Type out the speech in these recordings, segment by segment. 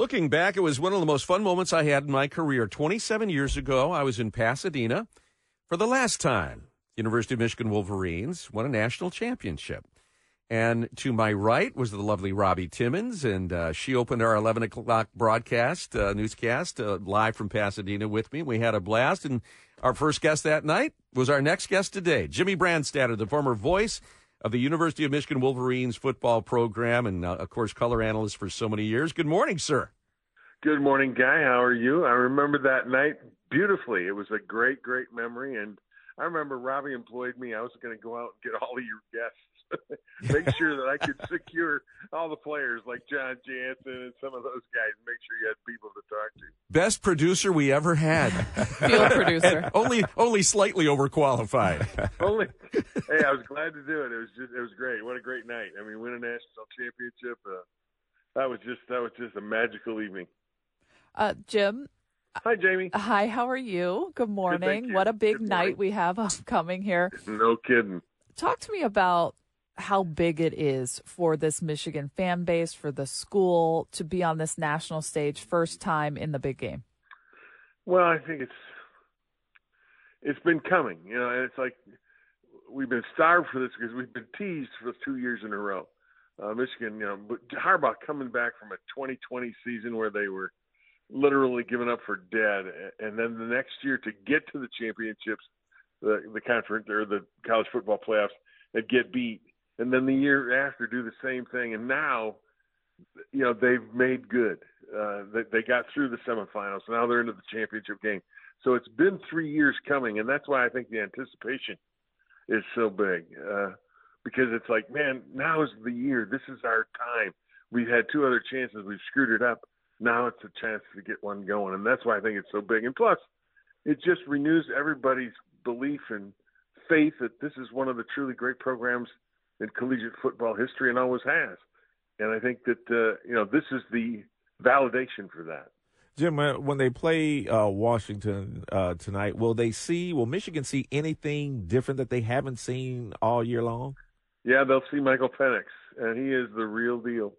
Looking back, it was one of the most fun moments I had in my career. 27 years ago, I was in Pasadena for the last time. University of Michigan Wolverines won a national championship. And to my right was the lovely Robbie Timmons, and uh, she opened our 11 o'clock broadcast, uh, newscast, uh, live from Pasadena with me. We had a blast, and our first guest that night was our next guest today, Jimmy Brandstatter, the former voice of the University of Michigan Wolverines football program, and uh, of course, color analyst for so many years. Good morning, sir. Good morning, Guy. How are you? I remember that night beautifully. It was a great, great memory, and I remember Robbie employed me. I was going to go out and get all of your guests make sure that I could secure all the players like Jon Jansen and some of those guys. Make sure you had people to talk to. Best producer we ever had. Field producer. only only slightly overqualified. only. Hey, I was glad to do it. It was just it was great. What a great night. I mean, win a national championship. Uh, that was just that was just a magical evening. Uh, Jim. Hi, Jamie. Hi, how are you? Good morning. Good, what a big night we have upcoming here. No kidding. Talk to me about how big it is for this Michigan fan base, for the school to be on this national stage first time in the big game? Well, I think it's it's been coming, you know, and it's like we've been starved for this because we've been teased for two years in a row. Uh, Michigan, you know, but Harbaugh coming back from a 2020 season where they were literally given up for dead, and then the next year to get to the championships, the the conference or the college football playoffs, and get beat and then the year after do the same thing. And now, you know, they've made good. Uh, they, they got through the semifinals. Now they're into the championship game. So it's been three years coming, and that's why I think the anticipation is so big. Uh, because it's like, man, now is the year. This is our time. We've had two other chances. We've screwed it up. Now it's a chance to get one going, and that's why I think it's so big. And plus, it just renews everybody's belief and faith that this is one of the truly great programs – in collegiate football history and always has. And I think that uh, you know this is the validation for that. Jim, when they play uh, Washington uh, tonight, will they see? Will Michigan see anything different that they haven't seen all year long? Yeah, they'll see Michael Penix, and he is the real deal.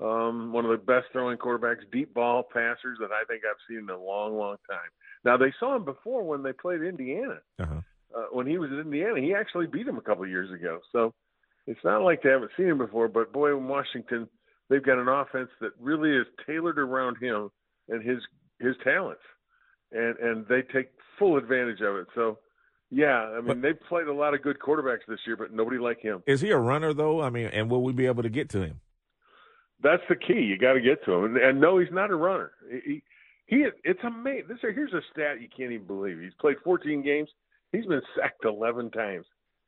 Um, one of the best throwing quarterbacks, deep ball passers that I think I've seen in a long, long time. Now they saw him before when they played Indiana. Uh-huh. Uh, when he was in Indiana, he actually beat him a couple of years ago. So it's not like they haven't seen him before, but boy, in Washington, they've got an offense that really is tailored around him and his his talents, and and they take full advantage of it. So, yeah, I mean, they've played a lot of good quarterbacks this year, but nobody like him. Is he a runner though? I mean, and will we be able to get to him? That's the key. You got to get to him, and, and no, he's not a runner. He he. It's amazing. This here's a stat you can't even believe. He's played 14 games. He's been sacked 11 times.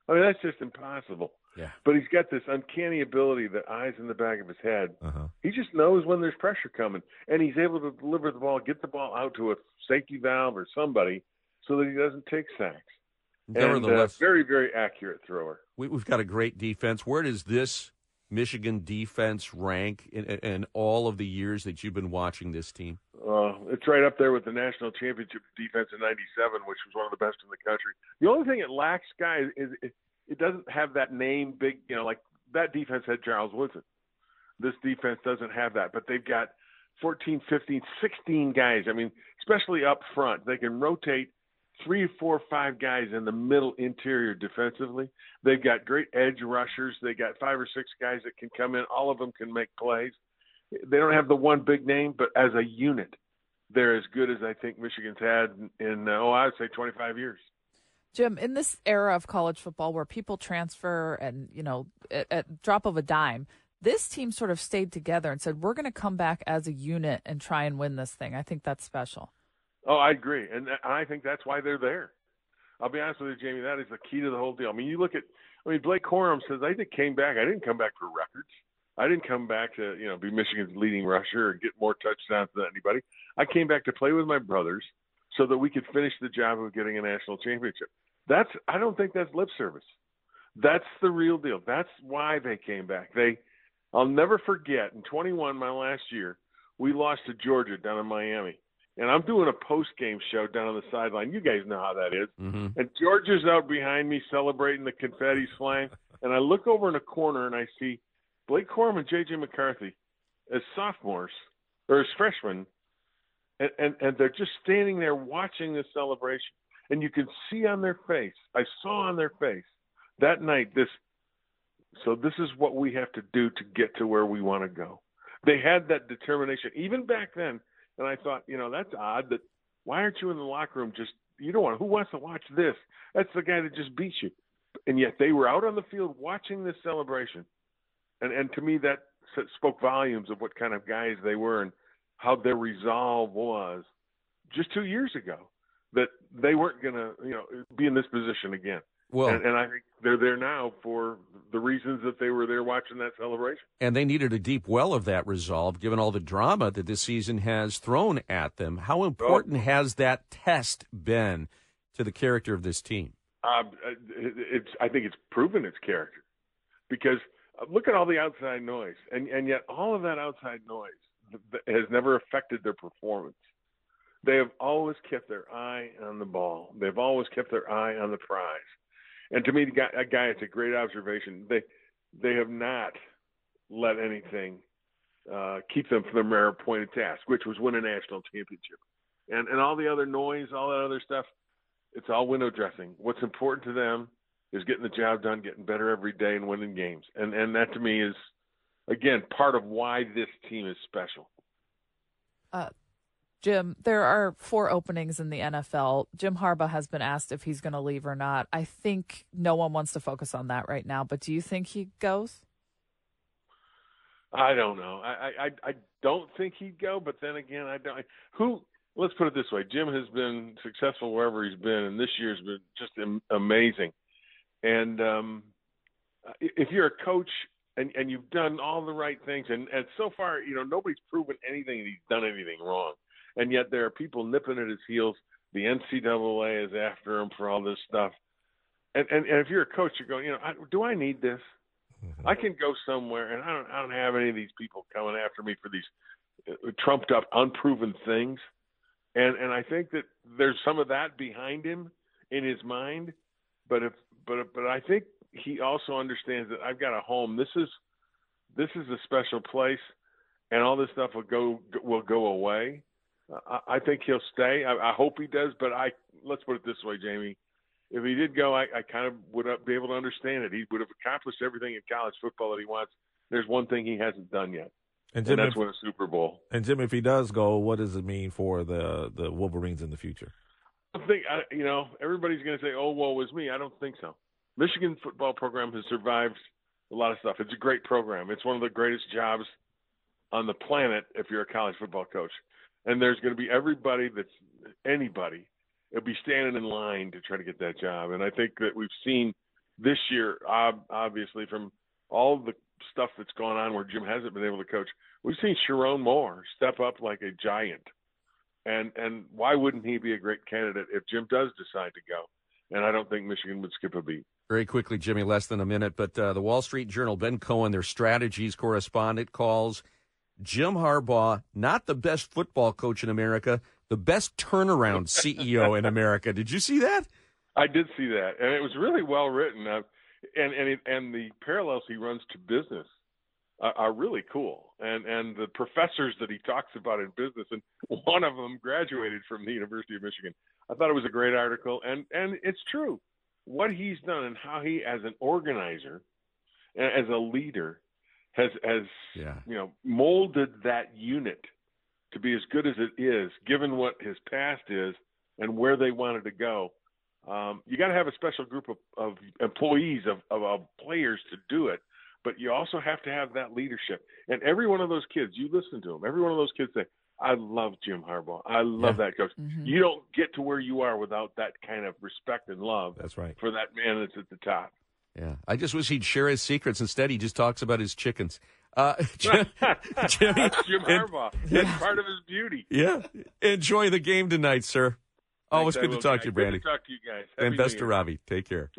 I mean, that's just impossible. Yeah. But he's got this uncanny ability, the eyes in the back of his head. Uh-huh. He just knows when there's pressure coming, and he's able to deliver the ball, get the ball out to a safety valve or somebody, so that he doesn't take sacks. Nevertheless, and, uh, very very accurate thrower. We, have got a great defense. Where does this Michigan defense rank in, in, all of the years that you've been watching this team? Uh, it's right up there with the national championship defense in '97, which was one of the best in the country. The only thing it lacks, guys, is, is it doesn't have that name big, you know, like that defense had Charles Woodson. This defense doesn't have that, but they've got 14, 15, 16 guys. I mean, especially up front, they can rotate three, four, five guys in the middle interior defensively. They've got great edge rushers. They got five or six guys that can come in. All of them can make plays. They don't have the one big name, but as a unit, they're as good as I think Michigan's had in, oh, I would say 25 years. Jim, in this era of college football where people transfer and, you know, at, at drop of a dime, this team sort of stayed together and said, we're going to come back as a unit and try and win this thing. I think that's special. Oh, I agree. And I think that's why they're there. I'll be honest with you, Jamie, that is the key to the whole deal. I mean, you look at, I mean, Blake Corum says, I just came back. I didn't come back for records. I didn't come back to, you know, be Michigan's leading rusher or get more touchdowns than anybody. I came back to play with my brothers so that we could finish the job of getting a national championship. That's I don't think that's lip service. That's the real deal. That's why they came back. They I'll never forget in 21 my last year, we lost to Georgia down in Miami. And I'm doing a post game show down on the sideline. You guys know how that is. Mm-hmm. And Georgia's out behind me celebrating the confetti's flying. and I look over in a corner and I see Blake Corum and JJ McCarthy as sophomores or as freshmen, and, and and they're just standing there watching the celebration, and you can see on their face. I saw on their face that night this. So this is what we have to do to get to where we want to go. They had that determination even back then, and I thought, you know, that's odd. That why aren't you in the locker room? Just you don't want. Who wants to watch this? That's the guy that just beat you, and yet they were out on the field watching this celebration, and and to me that spoke volumes of what kind of guys they were and how their resolve was just two years ago that they weren't going to, you know, be in this position again. Well, and, and, I think they're there now for the reasons that they were there watching that celebration. And they needed a deep well of that resolve, given all the drama that this season has thrown at them. How important oh. has that test been to the character of this team? Um, it's. I think it's proven its character because uh, look at all the outside noise, and and yet all of that outside noise has never affected their performance. They have always kept their eye on the ball. They've always kept their eye on the prize. And to me, guy, a guy, it's a great observation. They they have not let anything uh, keep them from their appointed task, which was win a national championship. And and all the other noise, all that other stuff, it's all window dressing. What's important to them is getting the job done, getting better every day, and winning games. And and that to me is again part of why this team is special. Uh, Jim, there are four openings in the NFL. Jim Harbaugh has been asked if he's going to leave or not. I think no one wants to focus on that right now, but do you think he goes? I don't know. I I I don't think he'd go, but then again, I don't. Who? Let's put it this way: Jim has been successful wherever he's been, and this year's been just amazing. And um, if you're a coach and and you've done all the right things, and and so far, you know, nobody's proven anything that he's done anything wrong, and yet there are people nipping at his heels. The NCAA is after him for all this stuff, and and, and if you're a coach, you're going, you know, I, do I need this? Mm-hmm. I can go somewhere, and I don't I don't have any of these people coming after me for these uh, trumped up, unproven things, and and I think that there's some of that behind him in his mind, but if but but I think he also understands that I've got a home. This is this is a special place, and all this stuff will go will go away. I, I think he'll stay. I, I hope he does. But I let's put it this way, Jamie. If he did go, I, I kind of would be able to understand it. He would have accomplished everything in college football that he wants. There's one thing he hasn't done yet, and, Jim, and that's if, win a Super Bowl. And Jim, if he does go, what does it mean for the the Wolverines in the future? I think you know everybody's going to say, "Oh, woe is me." I don't think so. Michigan football program has survived a lot of stuff. It's a great program. It's one of the greatest jobs on the planet if you're a college football coach. And there's going to be everybody that's anybody It'll be standing in line to try to get that job. And I think that we've seen this year, obviously, from all the stuff that's gone on where Jim hasn't been able to coach, we've seen Sherrone Moore step up like a giant. And and why wouldn't he be a great candidate if Jim does decide to go? And I don't think Michigan would skip a beat. Very quickly, Jimmy, less than a minute, but uh, the Wall Street Journal, Ben Cohen, their strategies correspondent, calls Jim Harbaugh not the best football coach in America, the best turnaround CEO in America. Did you see that? I did see that, and it was really well written. Uh, and and it, and the parallels he runs to business are, are really cool. And and the professors that he talks about in business, and one of them graduated from the University of Michigan. I thought it was a great article, and and it's true what he's done and how he, as an organizer, as a leader, has has yeah. you know molded that unit to be as good as it is, given what his past is and where they wanted to go. Um, you got to have a special group of, of employees of, of, of players to do it, but you also have to have that leadership. And every one of those kids, you listen to them. Every one of those kids say, I love Jim Harbaugh. I love yeah. that coach. Mm-hmm. You don't get to where you are without that kind of respect and love. That's right. For that man that's at the top. Yeah, I just wish he'd share his secrets. Instead, he just talks about his chickens. Uh, Jim, Jimmy, That's Jim Harbaugh. That's yeah. part of his beauty. Yeah. Enjoy the game tonight, sir. Always good to talk to you, Brandy. Good to talk to you guys. Happy and best to Robbie. Take care.